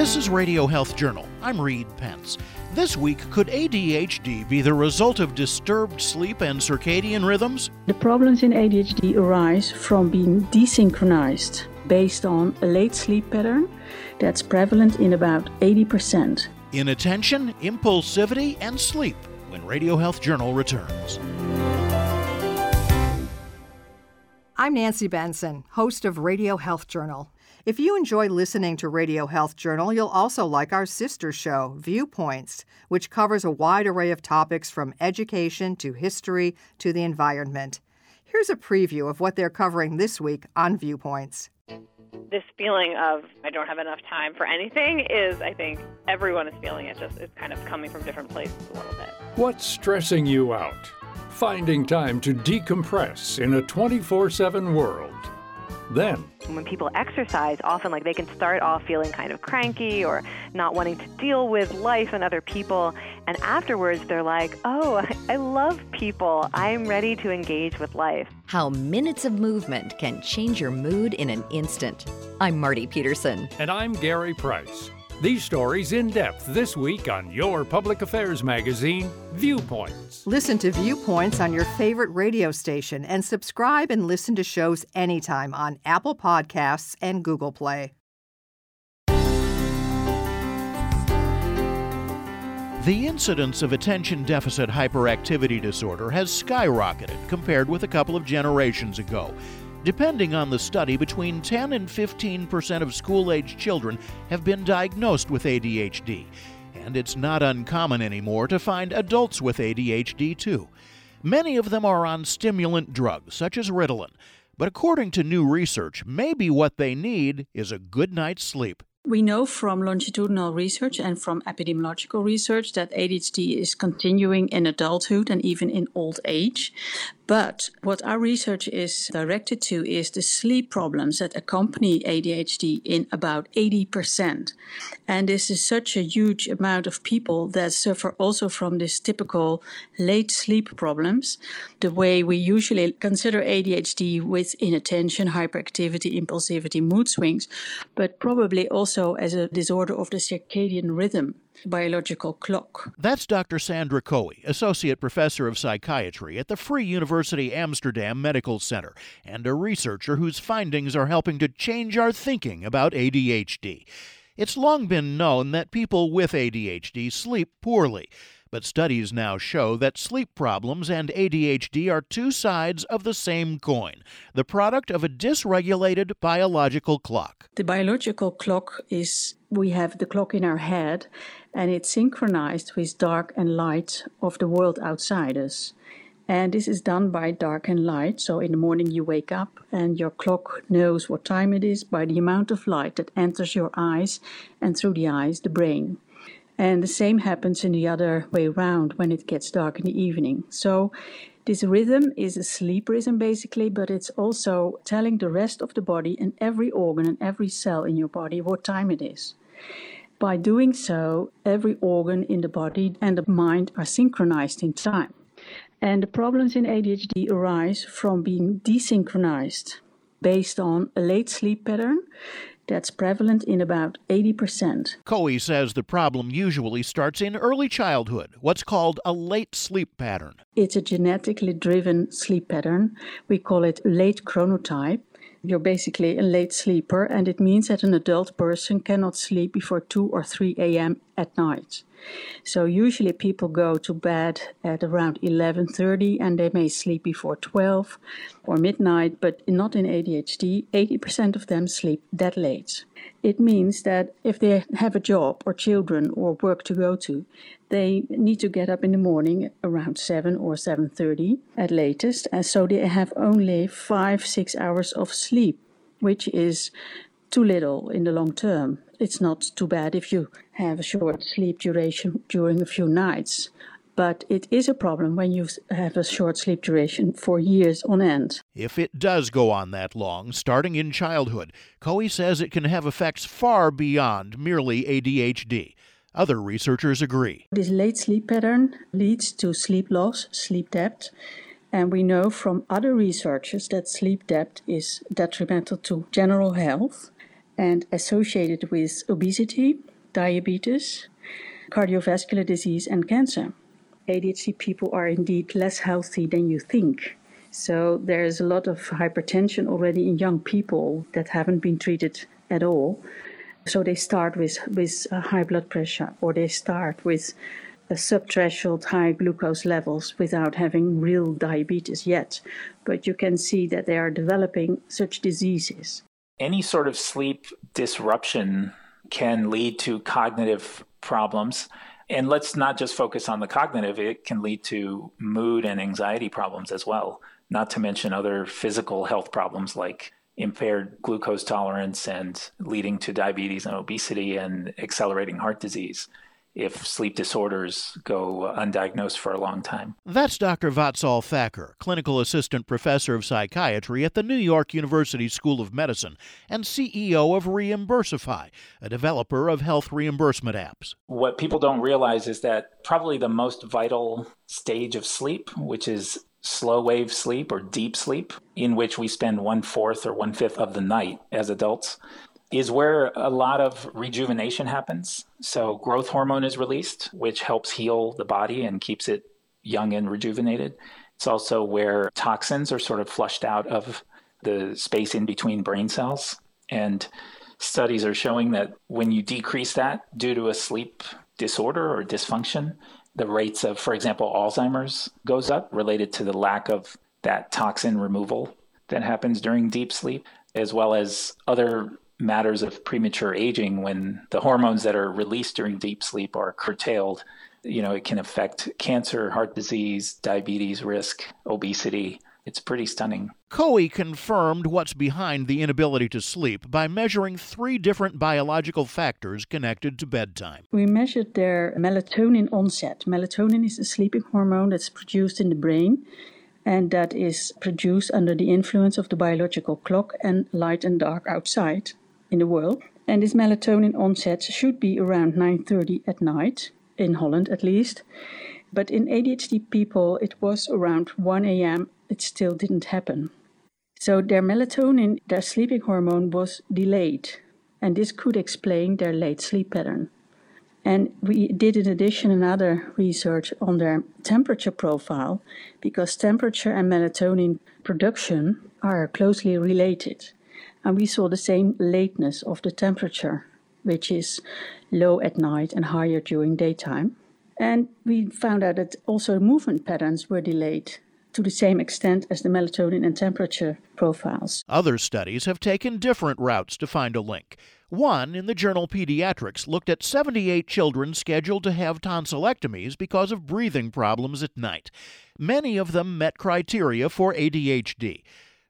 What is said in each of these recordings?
This is Radio Health Journal. I'm Reed Pence. This week, could ADHD be the result of disturbed sleep and circadian rhythms? The problems in ADHD arise from being desynchronized based on a late sleep pattern that's prevalent in about 80%. Inattention, impulsivity, and sleep when Radio Health Journal returns. I'm Nancy Benson, host of Radio Health Journal. If you enjoy listening to Radio Health Journal, you'll also like our sister show, Viewpoints, which covers a wide array of topics from education to history to the environment. Here's a preview of what they're covering this week on Viewpoints. This feeling of I don't have enough time for anything is, I think, everyone is feeling it. Just it's kind of coming from different places a little bit. What's stressing you out? Finding time to decompress in a 24 7 world. Then, when people exercise, often like they can start off feeling kind of cranky or not wanting to deal with life and other people. And afterwards, they're like, oh, I love people. I'm ready to engage with life. How minutes of movement can change your mood in an instant. I'm Marty Peterson. And I'm Gary Price. These stories in depth this week on your public affairs magazine, Viewpoints. Listen to Viewpoints on your favorite radio station and subscribe and listen to shows anytime on Apple Podcasts and Google Play. The incidence of attention deficit hyperactivity disorder has skyrocketed compared with a couple of generations ago. Depending on the study, between 10 and 15 percent of school age children have been diagnosed with ADHD, and it's not uncommon anymore to find adults with ADHD too. Many of them are on stimulant drugs, such as Ritalin, but according to new research, maybe what they need is a good night's sleep. We know from longitudinal research and from epidemiological research that ADHD is continuing in adulthood and even in old age. But what our research is directed to is the sleep problems that accompany ADHD in about 80%. And this is such a huge amount of people that suffer also from this typical late sleep problems. The way we usually consider ADHD with inattention, hyperactivity, impulsivity, mood swings, but probably also as a disorder of the circadian rhythm biological clock. That's Dr. Sandra Kooij, Associate Professor of Psychiatry at the Free University Amsterdam Medical Center, and a researcher whose findings are helping to change our thinking about ADHD. It's long been known that people with ADHD sleep poorly. But studies now show that sleep problems and ADHD are two sides of the same coin, the product of a dysregulated biological clock. The biological clock is we have the clock in our head and it's synchronized with dark and light of the world outside us. And this is done by dark and light. So in the morning you wake up and your clock knows what time it is by the amount of light that enters your eyes and through the eyes, the brain. And the same happens in the other way around when it gets dark in the evening. So this rhythm is a sleep rhythm basically, but it's also telling the rest of the body and every organ and every cell in your body what time it is. By doing so, every organ in the body and the mind are synchronized in time. And the problems in ADHD arise from being desynchronized based on a late sleep pattern that's prevalent in about 80%. Kooij says the problem usually starts in early childhood, what's called a late sleep pattern. It's a genetically driven sleep pattern. We call it late chronotype. You're basically a late sleeper, and it means that an adult person cannot sleep before 2 or 3 a.m. at night. So usually people go to bed at around 11:30 and they may sleep before 12 or midnight, but not in ADHD. 80% of them sleep that late. It means that if they have a job or children or work to go to, they need to get up in the morning around 7 or 7:30 at latest, and so they have only 5-6 hours of sleep, which is too little in the long term. It's not too bad if you have a short sleep duration during a few nights, but it is a problem when you have a short sleep duration for years on end. If it does go on that long, starting in childhood, Kooij says it can have effects far beyond merely ADHD. Other researchers agree. This late sleep pattern leads to sleep loss, sleep debt, and we know from other researchers that sleep debt is detrimental to general health and associated with obesity, diabetes, cardiovascular disease, and cancer. ADHD people are indeed less healthy than you think. So there's a lot of hypertension already in young people that haven't been treated at all. So they start with, with uh, high blood pressure or they start with a subthreshold high glucose levels without having real diabetes yet. But you can see that they are developing such diseases. Any sort of sleep disruption can lead to cognitive problems. And let's not just focus on the cognitive, it can lead to mood and anxiety problems as well, not to mention other physical health problems like impaired glucose tolerance and leading to diabetes and obesity and accelerating heart disease if sleep disorders go undiagnosed for a long time. That's Dr. Vatsal Thacker, clinical assistant professor of psychiatry at the New York University School of Medicine and CEO of Reimbursify, a developer of health reimbursement apps. What people don't realize is that probably the most vital stage of sleep, which is slow wave sleep or deep sleep, in which we spend one fourth or one fifth of the night as adults, is where a lot of rejuvenation happens. So, growth hormone is released, which helps heal the body and keeps it young and rejuvenated. It's also where toxins are sort of flushed out of the space in between brain cells. And studies are showing that when you decrease that due to a sleep disorder or dysfunction, the rates of, for example, Alzheimer's goes up related to the lack of that toxin removal that happens during deep sleep, as well as other matters of premature aging when the hormones that are released during deep sleep are curtailed. You know, it can affect cancer, heart disease, diabetes risk, obesity. It's pretty stunning. Kooij confirmed what's behind the inability to sleep by measuring three different biological factors connected to bedtime. We measured their melatonin onset. Melatonin is a sleeping hormone that's produced in the brain and that is produced under the influence of the biological clock and light and dark outside in the world. And this melatonin onset should be around 9:30 at night in Holland at least. But in ADHD people it was around 1 a.m. It still didn't happen. So their melatonin, their sleeping hormone was delayed, and this could explain their late sleep pattern. And we did in addition another research on their temperature profile because temperature and melatonin production are closely related and we saw the same lateness of the temperature, which is low at night and higher during daytime. And we found out that also movement patterns were delayed to the same extent as the melatonin and temperature profiles. Other studies have taken different routes to find a link. One in the journal Pediatrics looked at 78 children scheduled to have tonsillectomies because of breathing problems at night. Many of them met criteria for ADHD.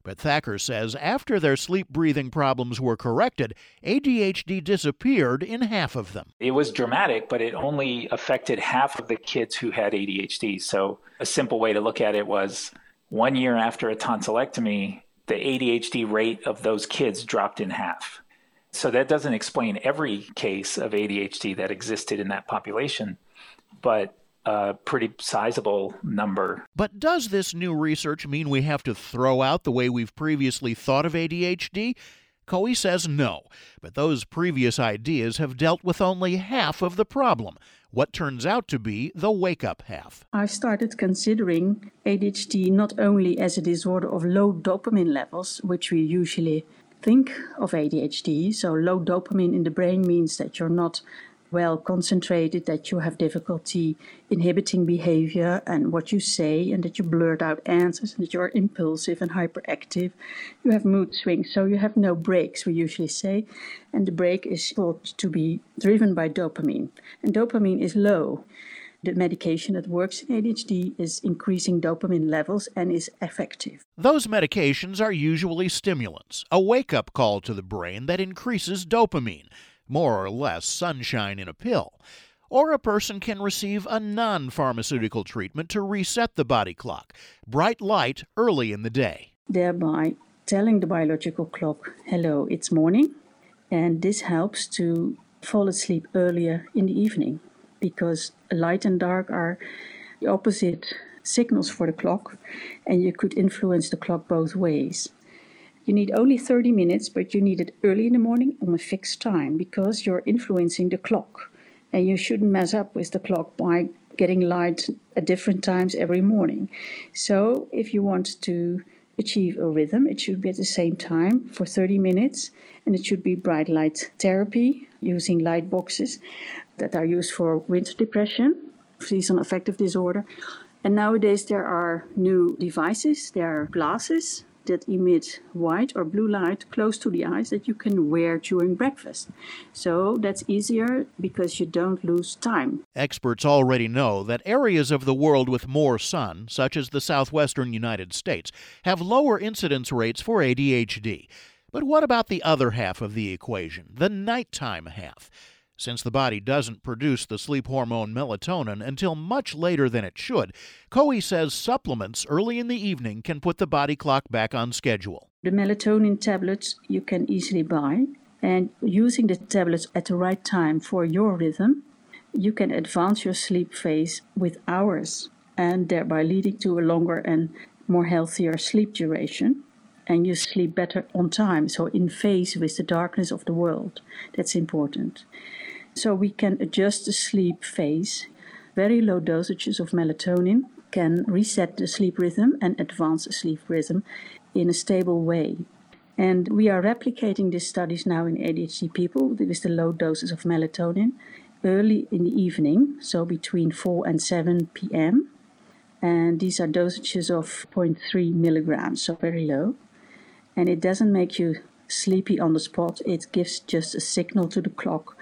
But Thacker says after their sleep breathing problems were corrected, ADHD disappeared in half of them. It was dramatic, but it only affected half of the kids who had ADHD. So, a simple way to look at it was one year after a tonsillectomy, the ADHD rate of those kids dropped in half. So, that doesn't explain every case of ADHD that existed in that population, but a pretty sizable number. But does this new research mean we have to throw out the way we've previously thought of ADHD? Kooij says no, but those previous ideas have dealt with only half of the problem, what turns out to be the wake up half. I started considering ADHD not only as a disorder of low dopamine levels, which we usually think of ADHD. So, low dopamine in the brain means that you're not well concentrated, that you have difficulty inhibiting behavior and what you say, and that you blurt out answers, and that you're impulsive and hyperactive. You have mood swings, so you have no brakes, we usually say, and the brake is thought to be driven by dopamine. And dopamine is low. The medication that works in ADHD is increasing dopamine levels and is effective. Those medications are usually stimulants, a wake up call to the brain that increases dopamine more or less sunshine in a pill. Or a person can receive a non pharmaceutical treatment to reset the body clock, bright light early in the day. Thereby telling the biological clock, hello, it's morning. And this helps to fall asleep earlier in the evening because light and dark are the opposite signals for the clock, and you could influence the clock both ways. You need only 30 minutes, but you need it early in the morning on a fixed time because you're influencing the clock. And you shouldn't mess up with the clock by getting light at different times every morning. So, if you want to achieve a rhythm, it should be at the same time for 30 minutes, and it should be bright light therapy using light boxes that are used for winter depression, seasonal affective disorder. And nowadays there are new devices, there are glasses that emit white or blue light close to the eyes that you can wear during breakfast. So that's easier because you don't lose time. Experts already know that areas of the world with more sun, such as the southwestern United States, have lower incidence rates for ADHD. But what about the other half of the equation, the nighttime half? Since the body doesn't produce the sleep hormone melatonin until much later than it should, Kooij says supplements early in the evening can put the body clock back on schedule. The melatonin tablets you can easily buy, and using the tablets at the right time for your rhythm, you can advance your sleep phase with hours and thereby leading to a longer and more healthier sleep duration and you sleep better on time, so in phase with the darkness of the world. That's important. So we can adjust the sleep phase. Very low dosages of melatonin can reset the sleep rhythm and advance the sleep rhythm in a stable way. And we are replicating these studies now in ADHD people with the low doses of melatonin early in the evening, so between 4 and 7 p.m. And these are dosages of 0.3 milligrams, so very low. And it doesn't make you sleepy on the spot, it gives just a signal to the clock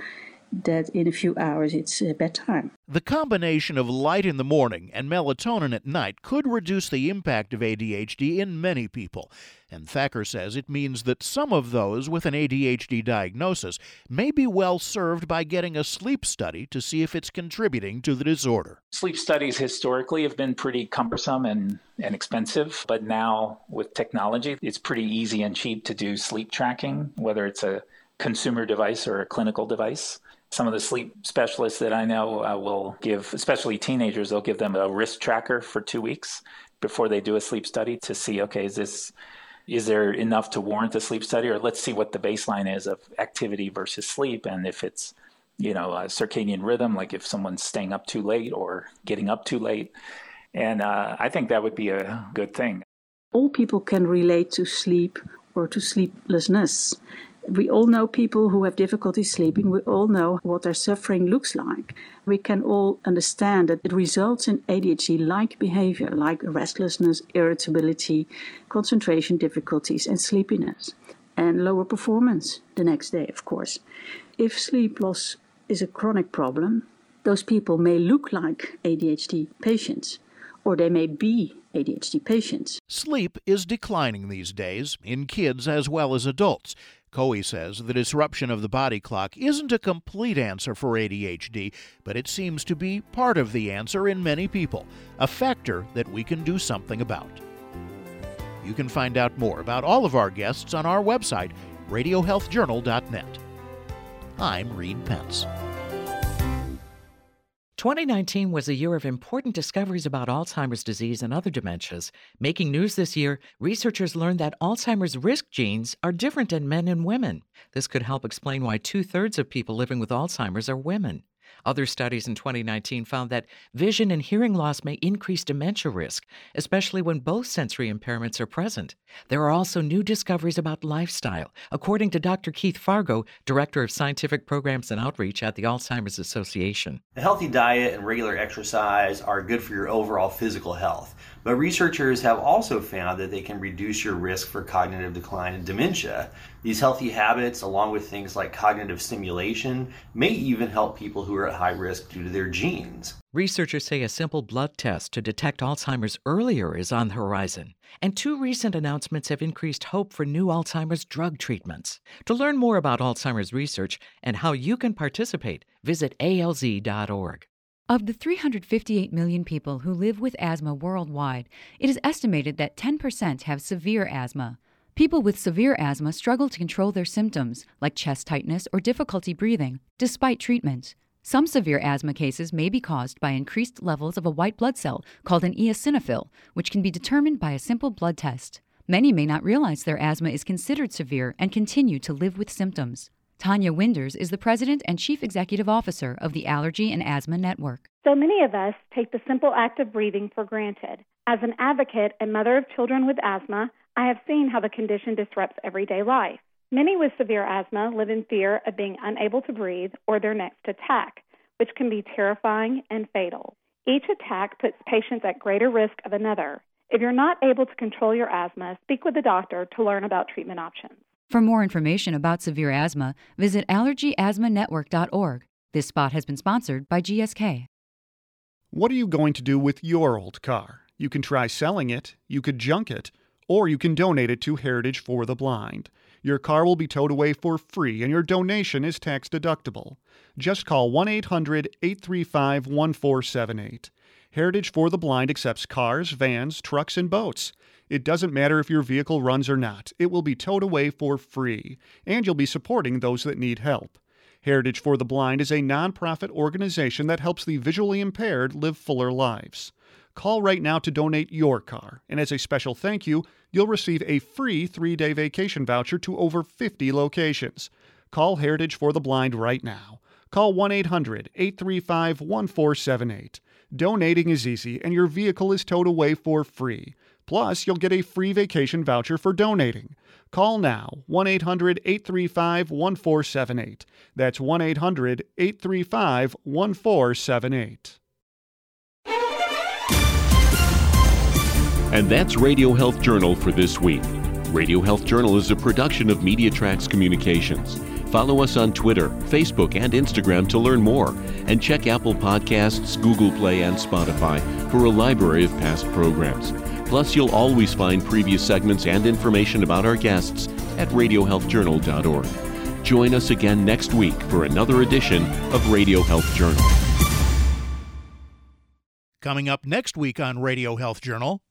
that in a few hours it's uh, bedtime. The combination of light in the morning and melatonin at night could reduce the impact of ADHD in many people. And Thacker says it means that some of those with an ADHD diagnosis may be well served by getting a sleep study to see if it's contributing to the disorder. Sleep studies historically have been pretty cumbersome and, and expensive, but now with technology, it's pretty easy and cheap to do sleep tracking, whether it's a consumer device or a clinical device some of the sleep specialists that I know uh, will give, especially teenagers, they'll give them a wrist tracker for two weeks before they do a sleep study to see, okay, is this is there enough to warrant a sleep study, or let's see what the baseline is of activity versus sleep, and if it's you know a circadian rhythm, like if someone's staying up too late or getting up too late, and uh, I think that would be a good thing. All people can relate to sleep or to sleeplessness. We all know people who have difficulty sleeping. We all know what their suffering looks like. We can all understand that it results in ADHD like behavior, like restlessness, irritability, concentration difficulties, and sleepiness, and lower performance the next day, of course. If sleep loss is a chronic problem, those people may look like ADHD patients, or they may be ADHD patients. Sleep is declining these days in kids as well as adults. Kooij says the disruption of the body clock isn't a complete answer for ADHD, but it seems to be part of the answer in many people, a factor that we can do something about. You can find out more about all of our guests on our website, radiohealthjournal.net. I'm Reed Pence. 2019 was a year of important discoveries about Alzheimer's disease and other dementias. Making news this year, researchers learned that Alzheimer's risk genes are different in men and women. This could help explain why two thirds of people living with Alzheimer's are women. Other studies in 2019 found that vision and hearing loss may increase dementia risk, especially when both sensory impairments are present. There are also new discoveries about lifestyle, according to Dr. Keith Fargo, Director of Scientific Programs and Outreach at the Alzheimer's Association. A healthy diet and regular exercise are good for your overall physical health. But researchers have also found that they can reduce your risk for cognitive decline and dementia. These healthy habits, along with things like cognitive stimulation, may even help people who are at high risk due to their genes. Researchers say a simple blood test to detect Alzheimer's earlier is on the horizon. And two recent announcements have increased hope for new Alzheimer's drug treatments. To learn more about Alzheimer's research and how you can participate, visit alz.org. Of the 358 million people who live with asthma worldwide, it is estimated that 10% have severe asthma. People with severe asthma struggle to control their symptoms, like chest tightness or difficulty breathing, despite treatment. Some severe asthma cases may be caused by increased levels of a white blood cell called an eosinophil, which can be determined by a simple blood test. Many may not realize their asthma is considered severe and continue to live with symptoms. Tanya Winders is the president and chief executive officer of the Allergy and Asthma Network. So many of us take the simple act of breathing for granted. As an advocate and mother of children with asthma, I have seen how the condition disrupts everyday life. Many with severe asthma live in fear of being unable to breathe or their next attack, which can be terrifying and fatal. Each attack puts patients at greater risk of another. If you're not able to control your asthma, speak with a doctor to learn about treatment options. For more information about severe asthma, visit allergyasthmanetwork.org. This spot has been sponsored by GSK. What are you going to do with your old car? You can try selling it, you could junk it, or you can donate it to Heritage for the Blind. Your car will be towed away for free and your donation is tax deductible. Just call 1 800 835 1478. Heritage for the Blind accepts cars, vans, trucks, and boats. It doesn't matter if your vehicle runs or not, it will be towed away for free, and you'll be supporting those that need help. Heritage for the Blind is a nonprofit organization that helps the visually impaired live fuller lives. Call right now to donate your car, and as a special thank you, you'll receive a free three day vacation voucher to over 50 locations. Call Heritage for the Blind right now. Call 1 800 835 1478. Donating is easy, and your vehicle is towed away for free. Plus, you'll get a free vacation voucher for donating. Call now 1 800 835 1478. That's 1 800 835 1478. And that's Radio Health Journal for this week. Radio Health Journal is a production of MediaTracks Communications. Follow us on Twitter, Facebook, and Instagram to learn more, and check Apple Podcasts, Google Play, and Spotify for a library of past programs. Plus, you'll always find previous segments and information about our guests at radiohealthjournal.org. Join us again next week for another edition of Radio Health Journal. Coming up next week on Radio Health Journal.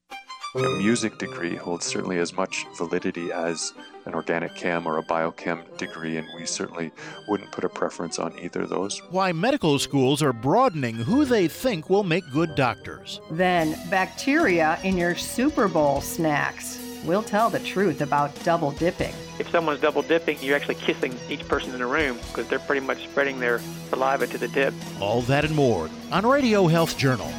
A music degree holds certainly as much validity as an organic chem or a biochem degree, and we certainly wouldn't put a preference on either of those. Why medical schools are broadening who they think will make good doctors. Then, bacteria in your Super Bowl snacks. We'll tell the truth about double dipping. If someone's double dipping, you're actually kissing each person in the room because they're pretty much spreading their saliva to the dip. All that and more on Radio Health Journal.